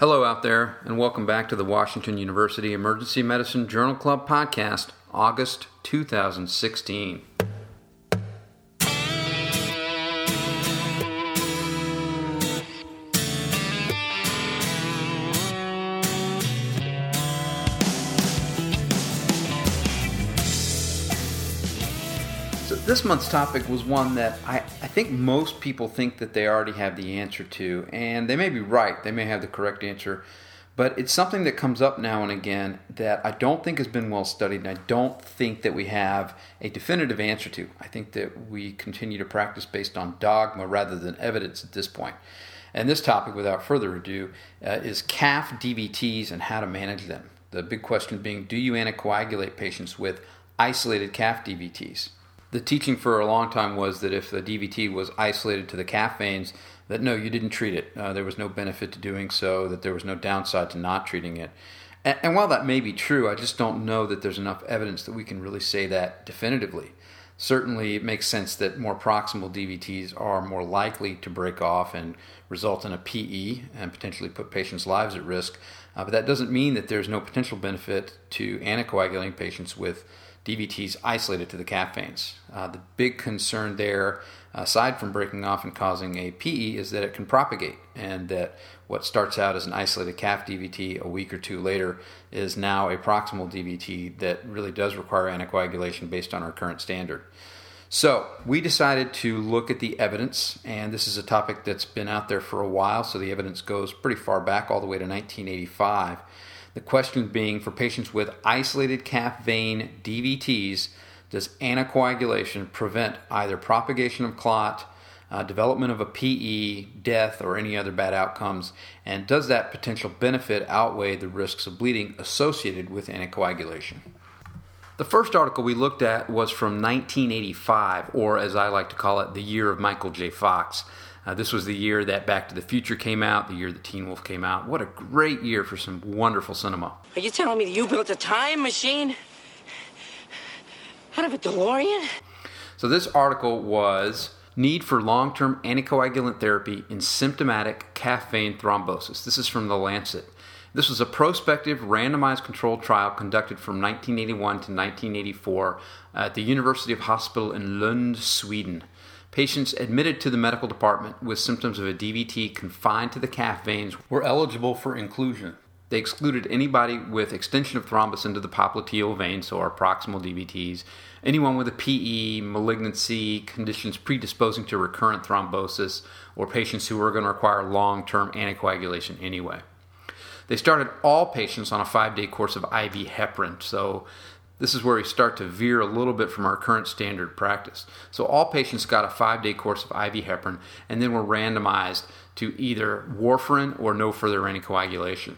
Hello, out there, and welcome back to the Washington University Emergency Medicine Journal Club podcast, August 2016. This month's topic was one that I, I think most people think that they already have the answer to, and they may be right. They may have the correct answer, but it's something that comes up now and again that I don't think has been well studied, and I don't think that we have a definitive answer to. I think that we continue to practice based on dogma rather than evidence at this point. And this topic, without further ado, uh, is calf DVTs and how to manage them. The big question being do you anticoagulate patients with isolated calf DVTs? The teaching for a long time was that if the DVT was isolated to the calf veins, that no, you didn't treat it. Uh, there was no benefit to doing so, that there was no downside to not treating it. And, and, while that may be true, I just don't know that there's enough evidence that we can really say that definitively. Certainly, it makes sense that more proximal DVTs are more likely to break off and result in a PE and potentially put patients' lives at risk. Uh, but that doesn't mean that there's no potential benefit to anticoagulating patients with DVTs isolated to the calf veins. Uh, the big concern there, aside from breaking off and causing a PE, is that it can propagate, and that what starts out as an isolated calf DVT a week or two later is now a proximal DVT that really does require anticoagulation based on our current standard. So, we decided to look at the evidence, and this is a topic that's been out there for a while, so the evidence goes pretty far back, all the way to 1985. The question being for patients with isolated calf vein DVTs, does anticoagulation prevent either propagation of clot, uh, development of a PE, death, or any other bad outcomes? And does that potential benefit outweigh the risks of bleeding associated with anticoagulation? The first article we looked at was from 1985, or as I like to call it, the year of Michael J. Fox. Uh, this was the year that Back to the Future came out, the year that Teen Wolf came out. What a great year for some wonderful cinema. Are you telling me that you built a time machine? Out of a DeLorean? So, this article was Need for Long Term Anticoagulant Therapy in Symptomatic Calf Vein Thrombosis. This is from The Lancet. This was a prospective randomized controlled trial conducted from 1981 to 1984 at the University of Hospital in Lund, Sweden. Patients admitted to the medical department with symptoms of a DVT confined to the calf veins were eligible for inclusion. They excluded anybody with extension of thrombus into the popliteal vein, so our proximal DVTs, anyone with a PE, malignancy, conditions predisposing to recurrent thrombosis, or patients who were going to require long term anticoagulation anyway. They started all patients on a five day course of IV heparin, so this is where we start to veer a little bit from our current standard practice. So, all patients got a five day course of IV heparin and then were randomized to either warfarin or no further anticoagulation.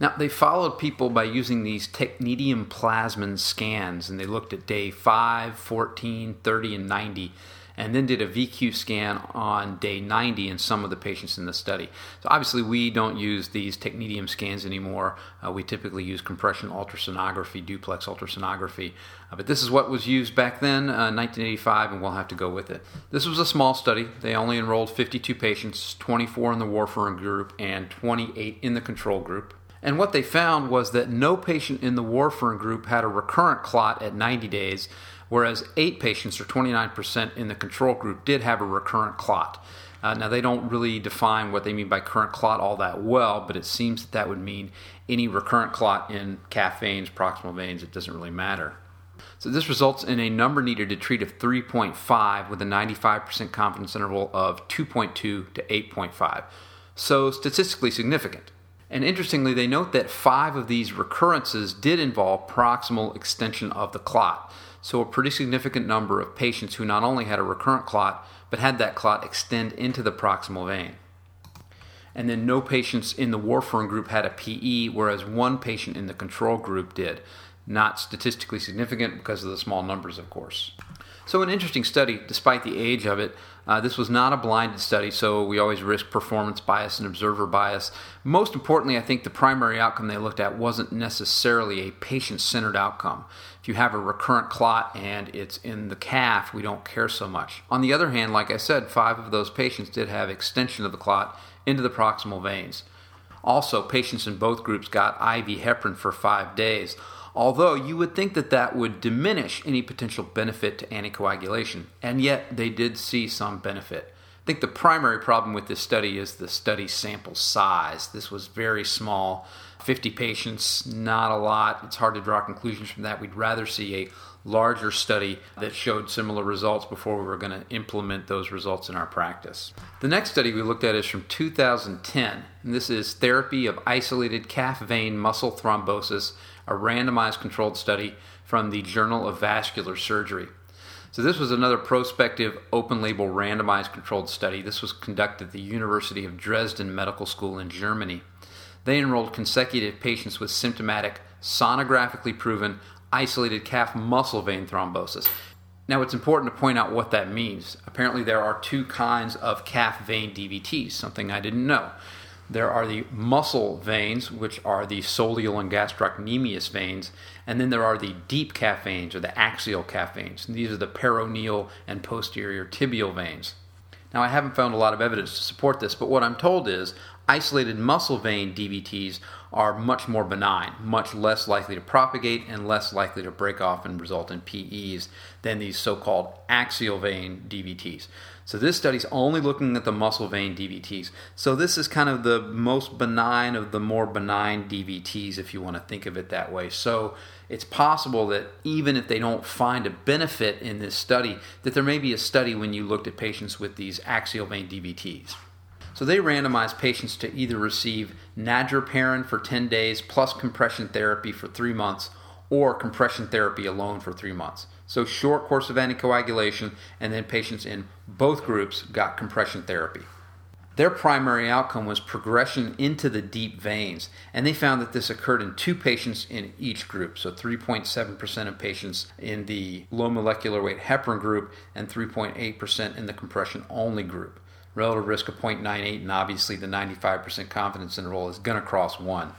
Now, they followed people by using these technetium plasmin scans, and they looked at day 5, 14, 30, and 90 and then did a VQ scan on day 90 in some of the patients in the study. So obviously, we don't use these technetium scans anymore. Uh, we typically use compression ultrasonography, duplex ultrasonography. Uh, but this is what was used back then, uh, 1985, and we'll have to go with it. This was a small study. They only enrolled 52 patients, 24 in the warfarin group and 28 in the control group. And what they found was that no patient in the warfarin group had a recurrent clot at 90 days, whereas eight patients, or 29% in the control group, did have a recurrent clot. Uh, now, they don't really define what they mean by current clot all that well, but it seems that that would mean any recurrent clot in calf veins, proximal veins, it doesn't really matter. So, this results in a number needed to treat of 3.5 with a 95% confidence interval of 2.2 to 8.5. So, statistically significant. And interestingly, they note that five of these recurrences did involve proximal extension of the clot. So, a pretty significant number of patients who not only had a recurrent clot, but had that clot extend into the proximal vein. And then no patients in the warfarin group had a PE, whereas one patient in the control group did. Not statistically significant because of the small numbers, of course. So, an interesting study, despite the age of it. Uh, this was not a blinded study, so we always risk performance bias and observer bias. Most importantly, I think the primary outcome they looked at wasn't necessarily a patient centered outcome. If you have a recurrent clot and it's in the calf, we don't care so much. On the other hand, like I said, five of those patients did have extension of the clot into the proximal veins. Also, patients in both groups got IV heparin for five days, although you would think that that would diminish any potential benefit to anticoagulation, and yet they did see some benefit. I think the primary problem with this study is the study sample size. This was very small 50 patients, not a lot. It's hard to draw conclusions from that. We'd rather see a larger study that showed similar results before we were going to implement those results in our practice. The next study we looked at is from 2010, and this is therapy of isolated calf vein muscle thrombosis, a randomized controlled study from the Journal of Vascular Surgery. So, this was another prospective open label randomized controlled study. This was conducted at the University of Dresden Medical School in Germany. They enrolled consecutive patients with symptomatic, sonographically proven isolated calf muscle vein thrombosis. Now, it's important to point out what that means. Apparently, there are two kinds of calf vein DVTs, something I didn't know. There are the muscle veins, which are the soleal and gastrocnemius veins, and then there are the deep calf veins or the axial calf veins. These are the peroneal and posterior tibial veins. Now, I haven't found a lot of evidence to support this, but what I'm told is isolated muscle vein DVTs are much more benign, much less likely to propagate, and less likely to break off and result in PEs than these so called axial vein DVTs. So, this study is only looking at the muscle vein DVTs. So, this is kind of the most benign of the more benign DVTs, if you want to think of it that way. So, it's possible that even if they don't find a benefit in this study, that there may be a study when you looked at patients with these axial vein DVTs. So they randomized patients to either receive nadroparin for 10 days plus compression therapy for three months or compression therapy alone for three months. So short course of anticoagulation, and then patients in both groups got compression therapy. Their primary outcome was progression into the deep veins, and they found that this occurred in two patients in each group. So 3.7% of patients in the low molecular weight heparin group and 3.8% in the compression only group relative risk of 0.98, and obviously the 95% confidence interval is going to cross 1.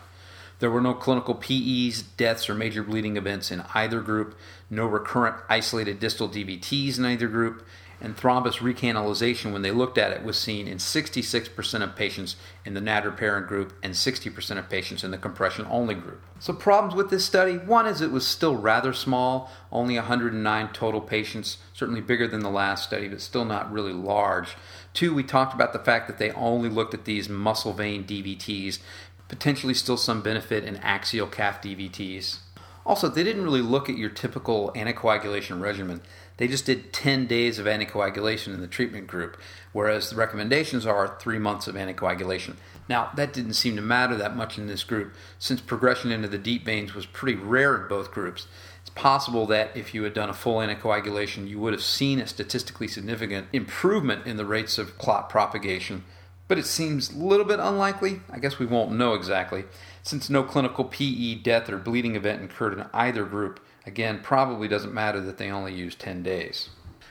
There were no clinical PEs, deaths, or major bleeding events in either group, no recurrent isolated distal DVTs in either group, and thrombus recanalization, when they looked at it, was seen in 66% of patients in the nadroparin group and 60% of patients in the compression only group. So, problems with this study one is it was still rather small, only 109 total patients, certainly bigger than the last study, but still not really large. Two, we talked about the fact that they only looked at these muscle vein DVTs, potentially still some benefit in axial calf DVTs. Also, they didn't really look at your typical anticoagulation regimen. They just did 10 days of anticoagulation in the treatment group, whereas the recommendations are three months of anticoagulation. Now, that didn't seem to matter that much in this group, since progression into the deep veins was pretty rare in both groups. It's possible that if you had done a full anticoagulation, you would have seen a statistically significant improvement in the rates of clot propagation, but it seems a little bit unlikely. I guess we won't know exactly, since no clinical PE death or bleeding event occurred in either group Again, probably doesn't matter that they only used 10 days.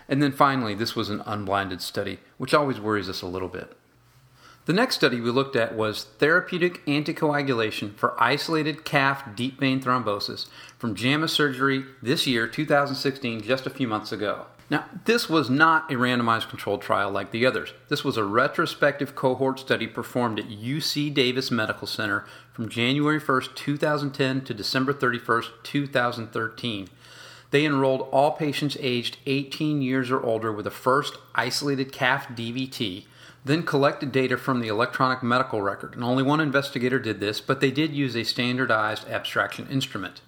And then finally, this was an unblinded study, which always worries us a little bit. The next study we looked at was therapeutic anticoagulation for isolated calf deep vein thrombosis from JAMA Surgery this year, 2016, just a few months ago. Now, this was not a randomized controlled trial like the others. This was a retrospective cohort study performed at UC Davis Medical Center from January 1st, 2010 to December 31st, 2013. They enrolled all patients aged 18 years or older with a first isolated calf DVT, then collected data from the electronic medical record. And only one investigator did this, but they did use a standardized abstraction instrument.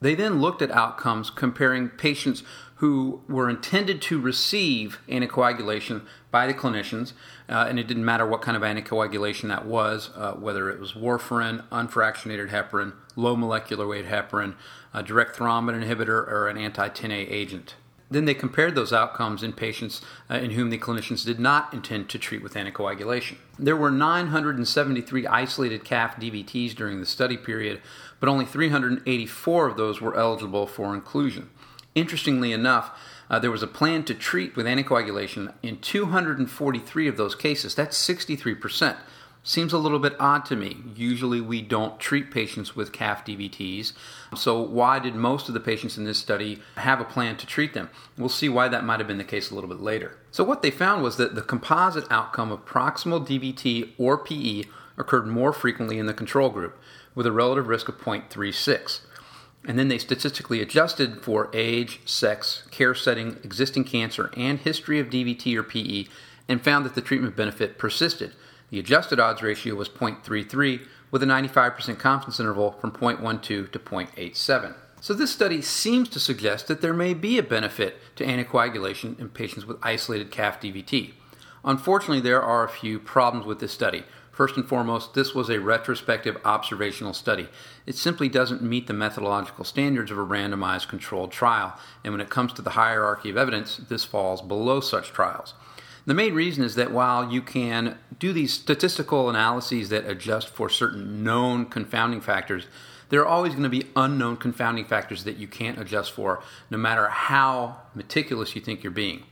They then looked at outcomes comparing patients who were intended to receive anticoagulation by the clinicians, uh, and it didn't matter what kind of anticoagulation that was, uh, whether it was warfarin, unfractionated heparin, low molecular weight heparin, a direct thrombin inhibitor, or an anti 10A agent. Then they compared those outcomes in patients uh, in whom the clinicians did not intend to treat with anticoagulation. There were 973 isolated calf DVTs during the study period, but only 384 of those were eligible for inclusion. Interestingly enough, uh, there was a plan to treat with anticoagulation in 243 of those cases. That's 63%. Seems a little bit odd to me. Usually we don't treat patients with calf DVTs. So, why did most of the patients in this study have a plan to treat them? We'll see why that might have been the case a little bit later. So, what they found was that the composite outcome of proximal DVT or PE occurred more frequently in the control group, with a relative risk of 0.36. And then they statistically adjusted for age, sex, care setting, existing cancer, and history of DVT or PE and found that the treatment benefit persisted. The adjusted odds ratio was 0.33 with a 95% confidence interval from 0.12 to 0.87. So, this study seems to suggest that there may be a benefit to anticoagulation in patients with isolated calf DVT. Unfortunately, there are a few problems with this study. First and foremost, this was a retrospective observational study. It simply doesn't meet the methodological standards of a randomized controlled trial, and when it comes to the hierarchy of evidence, this falls below such trials. The main reason is that while you can do these statistical analyses that adjust for certain known confounding factors, there are always going to be unknown confounding factors that you can't adjust for, no matter how meticulous you think you're being.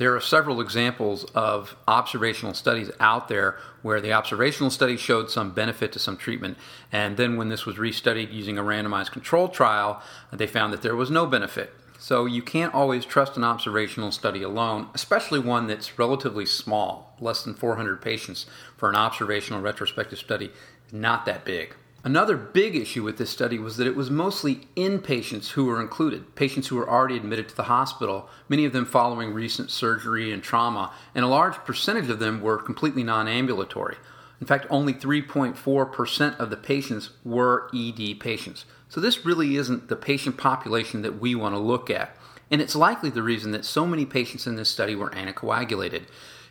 There are several examples of observational studies out there where the observational study showed some benefit to some treatment, and then when this was restudied using a randomized controlled trial, they found that there was no benefit. So you can't always trust an observational study alone, especially one that's relatively small, less than 400 patients for an observational retrospective study, not that big. Another big issue with this study was that it was mostly inpatients who were included, patients who were already admitted to the hospital, many of them following recent surgery and trauma, and a large percentage of them were completely non ambulatory. In fact, only 3.4% of the patients were ED patients. So, this really isn't the patient population that we want to look at. And it's likely the reason that so many patients in this study were anticoagulated.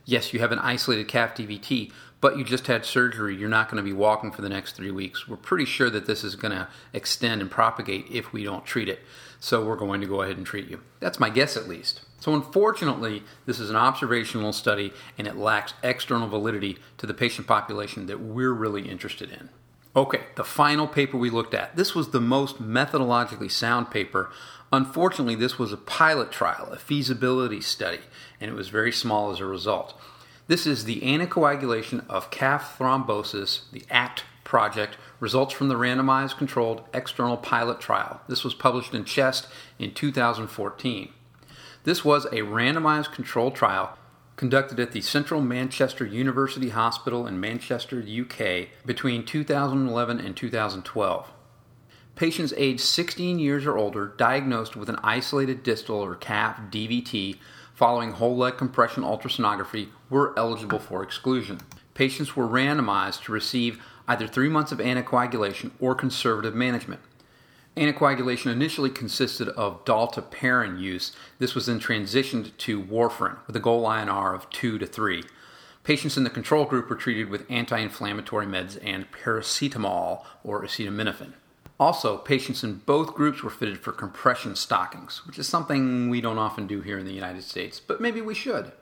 Yes, you have an isolated calf DVT, but you just had surgery, you're not going to be walking for the next three weeks. We're pretty sure that this is going to extend and propagate if we don't treat it. So we're going to go ahead and treat you. That's my guess, at least. So, unfortunately, this is an observational study and it lacks external validity to the patient population that we're really interested in. Okay, the final paper we looked at. This was the most methodologically sound paper. Unfortunately, this was a pilot trial, a feasibility study, and it was very small as a result. This is the anticoagulation of calf thrombosis, the ACT project, results from the randomized controlled external pilot trial. This was published in Chest in 2014. This was a randomized controlled trial conducted at the Central Manchester University Hospital in Manchester, UK, between 2011 and 2012. Patients aged 16 years or older diagnosed with an isolated distal or calf DVT following whole leg compression ultrasonography were eligible for exclusion. Patients were randomized to receive either three months of anticoagulation or conservative management. Anticoagulation initially consisted of dalteparin use. This was then transitioned to warfarin with a goal INR of 2 to 3. Patients in the control group were treated with anti inflammatory meds and paracetamol or acetaminophen. Also, patients in both groups were fitted for compression stockings, which is something we don't often do here in the United States, but maybe we should.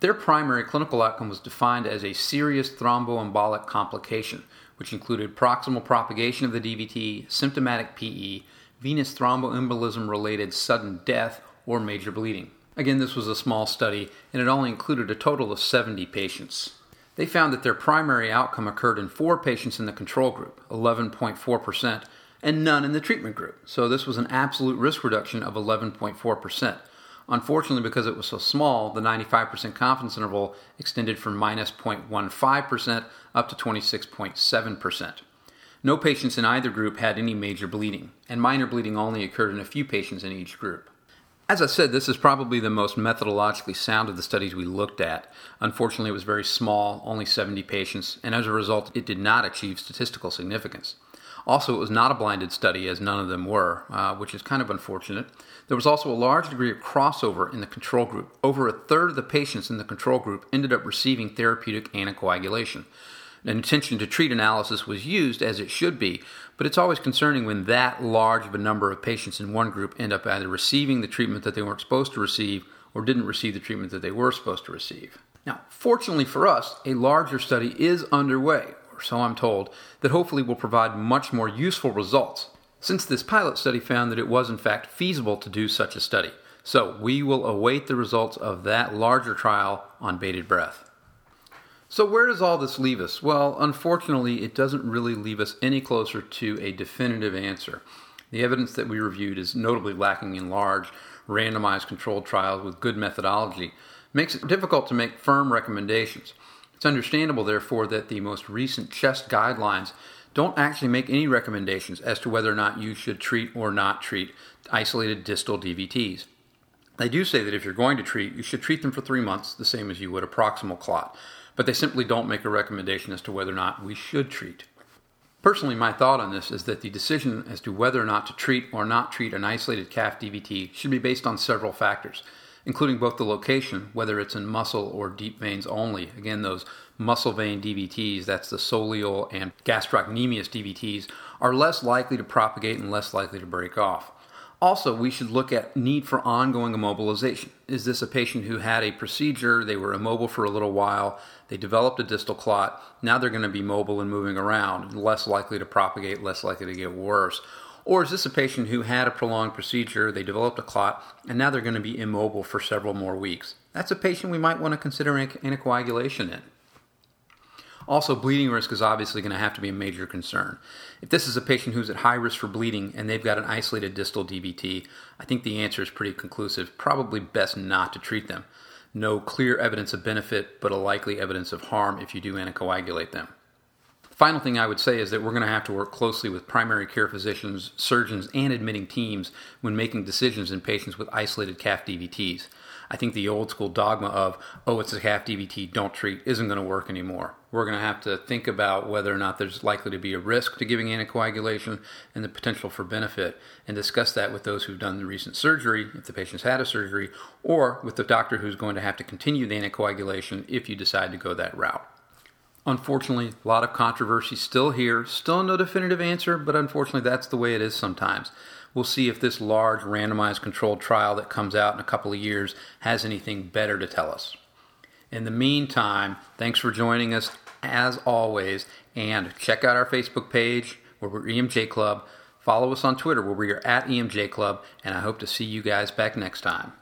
Their primary clinical outcome was defined as a serious thromboembolic complication, which included proximal propagation of the DVT, symptomatic PE, venous thromboembolism related sudden death, or major bleeding. Again, this was a small study, and it only included a total of 70 patients. They found that their primary outcome occurred in four patients in the control group, 11.4%, and none in the treatment group. So this was an absolute risk reduction of 11.4%. Unfortunately, because it was so small, the 95% confidence interval extended from minus 0.15% up to 26.7%. No patients in either group had any major bleeding, and minor bleeding only occurred in a few patients in each group. As I said, this is probably the most methodologically sound of the studies we looked at. Unfortunately, it was very small, only 70 patients, and as a result, it did not achieve statistical significance. Also, it was not a blinded study, as none of them were, uh, which is kind of unfortunate. There was also a large degree of crossover in the control group. Over a third of the patients in the control group ended up receiving therapeutic anticoagulation. An intention to treat analysis was used, as it should be, but it's always concerning when that large of a number of patients in one group end up either receiving the treatment that they weren't supposed to receive or didn't receive the treatment that they were supposed to receive. Now, fortunately for us, a larger study is underway, or so I'm told, that hopefully will provide much more useful results, since this pilot study found that it was in fact feasible to do such a study. So we will await the results of that larger trial on bated breath. So, where does all this leave us? Well, unfortunately, it doesn't really leave us any closer to a definitive answer. The evidence that we reviewed is notably lacking in large, randomized controlled trials with good methodology, makes it difficult to make firm recommendations. It's understandable, therefore, that the most recent CHEST guidelines don't actually make any recommendations as to whether or not you should treat or not treat isolated distal DVTs. They do say that if you're going to treat, you should treat them for three months, the same as you would a proximal clot, but they simply don't make a recommendation as to whether or not we should treat. Personally, my thought on this is that the decision as to whether or not to treat or not treat an isolated calf DVT should be based on several factors, including both the location, whether it's in muscle or deep veins only. Again, those muscle vein DVTs, that's the soleal and gastrocnemius DVTs, are less likely to propagate and less likely to break off. Also, we should look at need for ongoing immobilization. Is this a patient who had a procedure, they were immobile for a little while, they developed a distal clot, now they're going to be mobile and moving around, less likely to propagate, less likely to get worse? Or is this a patient who had a prolonged procedure, they developed a clot, and now they're going to be immobile for several more weeks? That's a patient we might want to consider anticoagulation in. Also, bleeding risk is obviously going to have to be a major concern. If this is a patient who's at high risk for bleeding and they've got an isolated distal DVT, I think the answer is pretty conclusive. Probably best not to treat them. No clear evidence of benefit, but a likely evidence of harm if you do anticoagulate them. Final thing I would say is that we're going to have to work closely with primary care physicians, surgeons, and admitting teams when making decisions in patients with isolated calf DVTs. I think the old school dogma of, oh, it's a calf DVT, don't treat, isn't going to work anymore. We're going to have to think about whether or not there's likely to be a risk to giving anticoagulation and the potential for benefit, and discuss that with those who've done the recent surgery, if the patient's had a surgery, or with the doctor who's going to have to continue the anticoagulation if you decide to go that route. Unfortunately, a lot of controversy still here, still no definitive answer, but unfortunately, that's the way it is sometimes. We'll see if this large randomized controlled trial that comes out in a couple of years has anything better to tell us. In the meantime, thanks for joining us as always, and check out our Facebook page where we're EMJ Club. Follow us on Twitter where we are at EMJ Club, and I hope to see you guys back next time.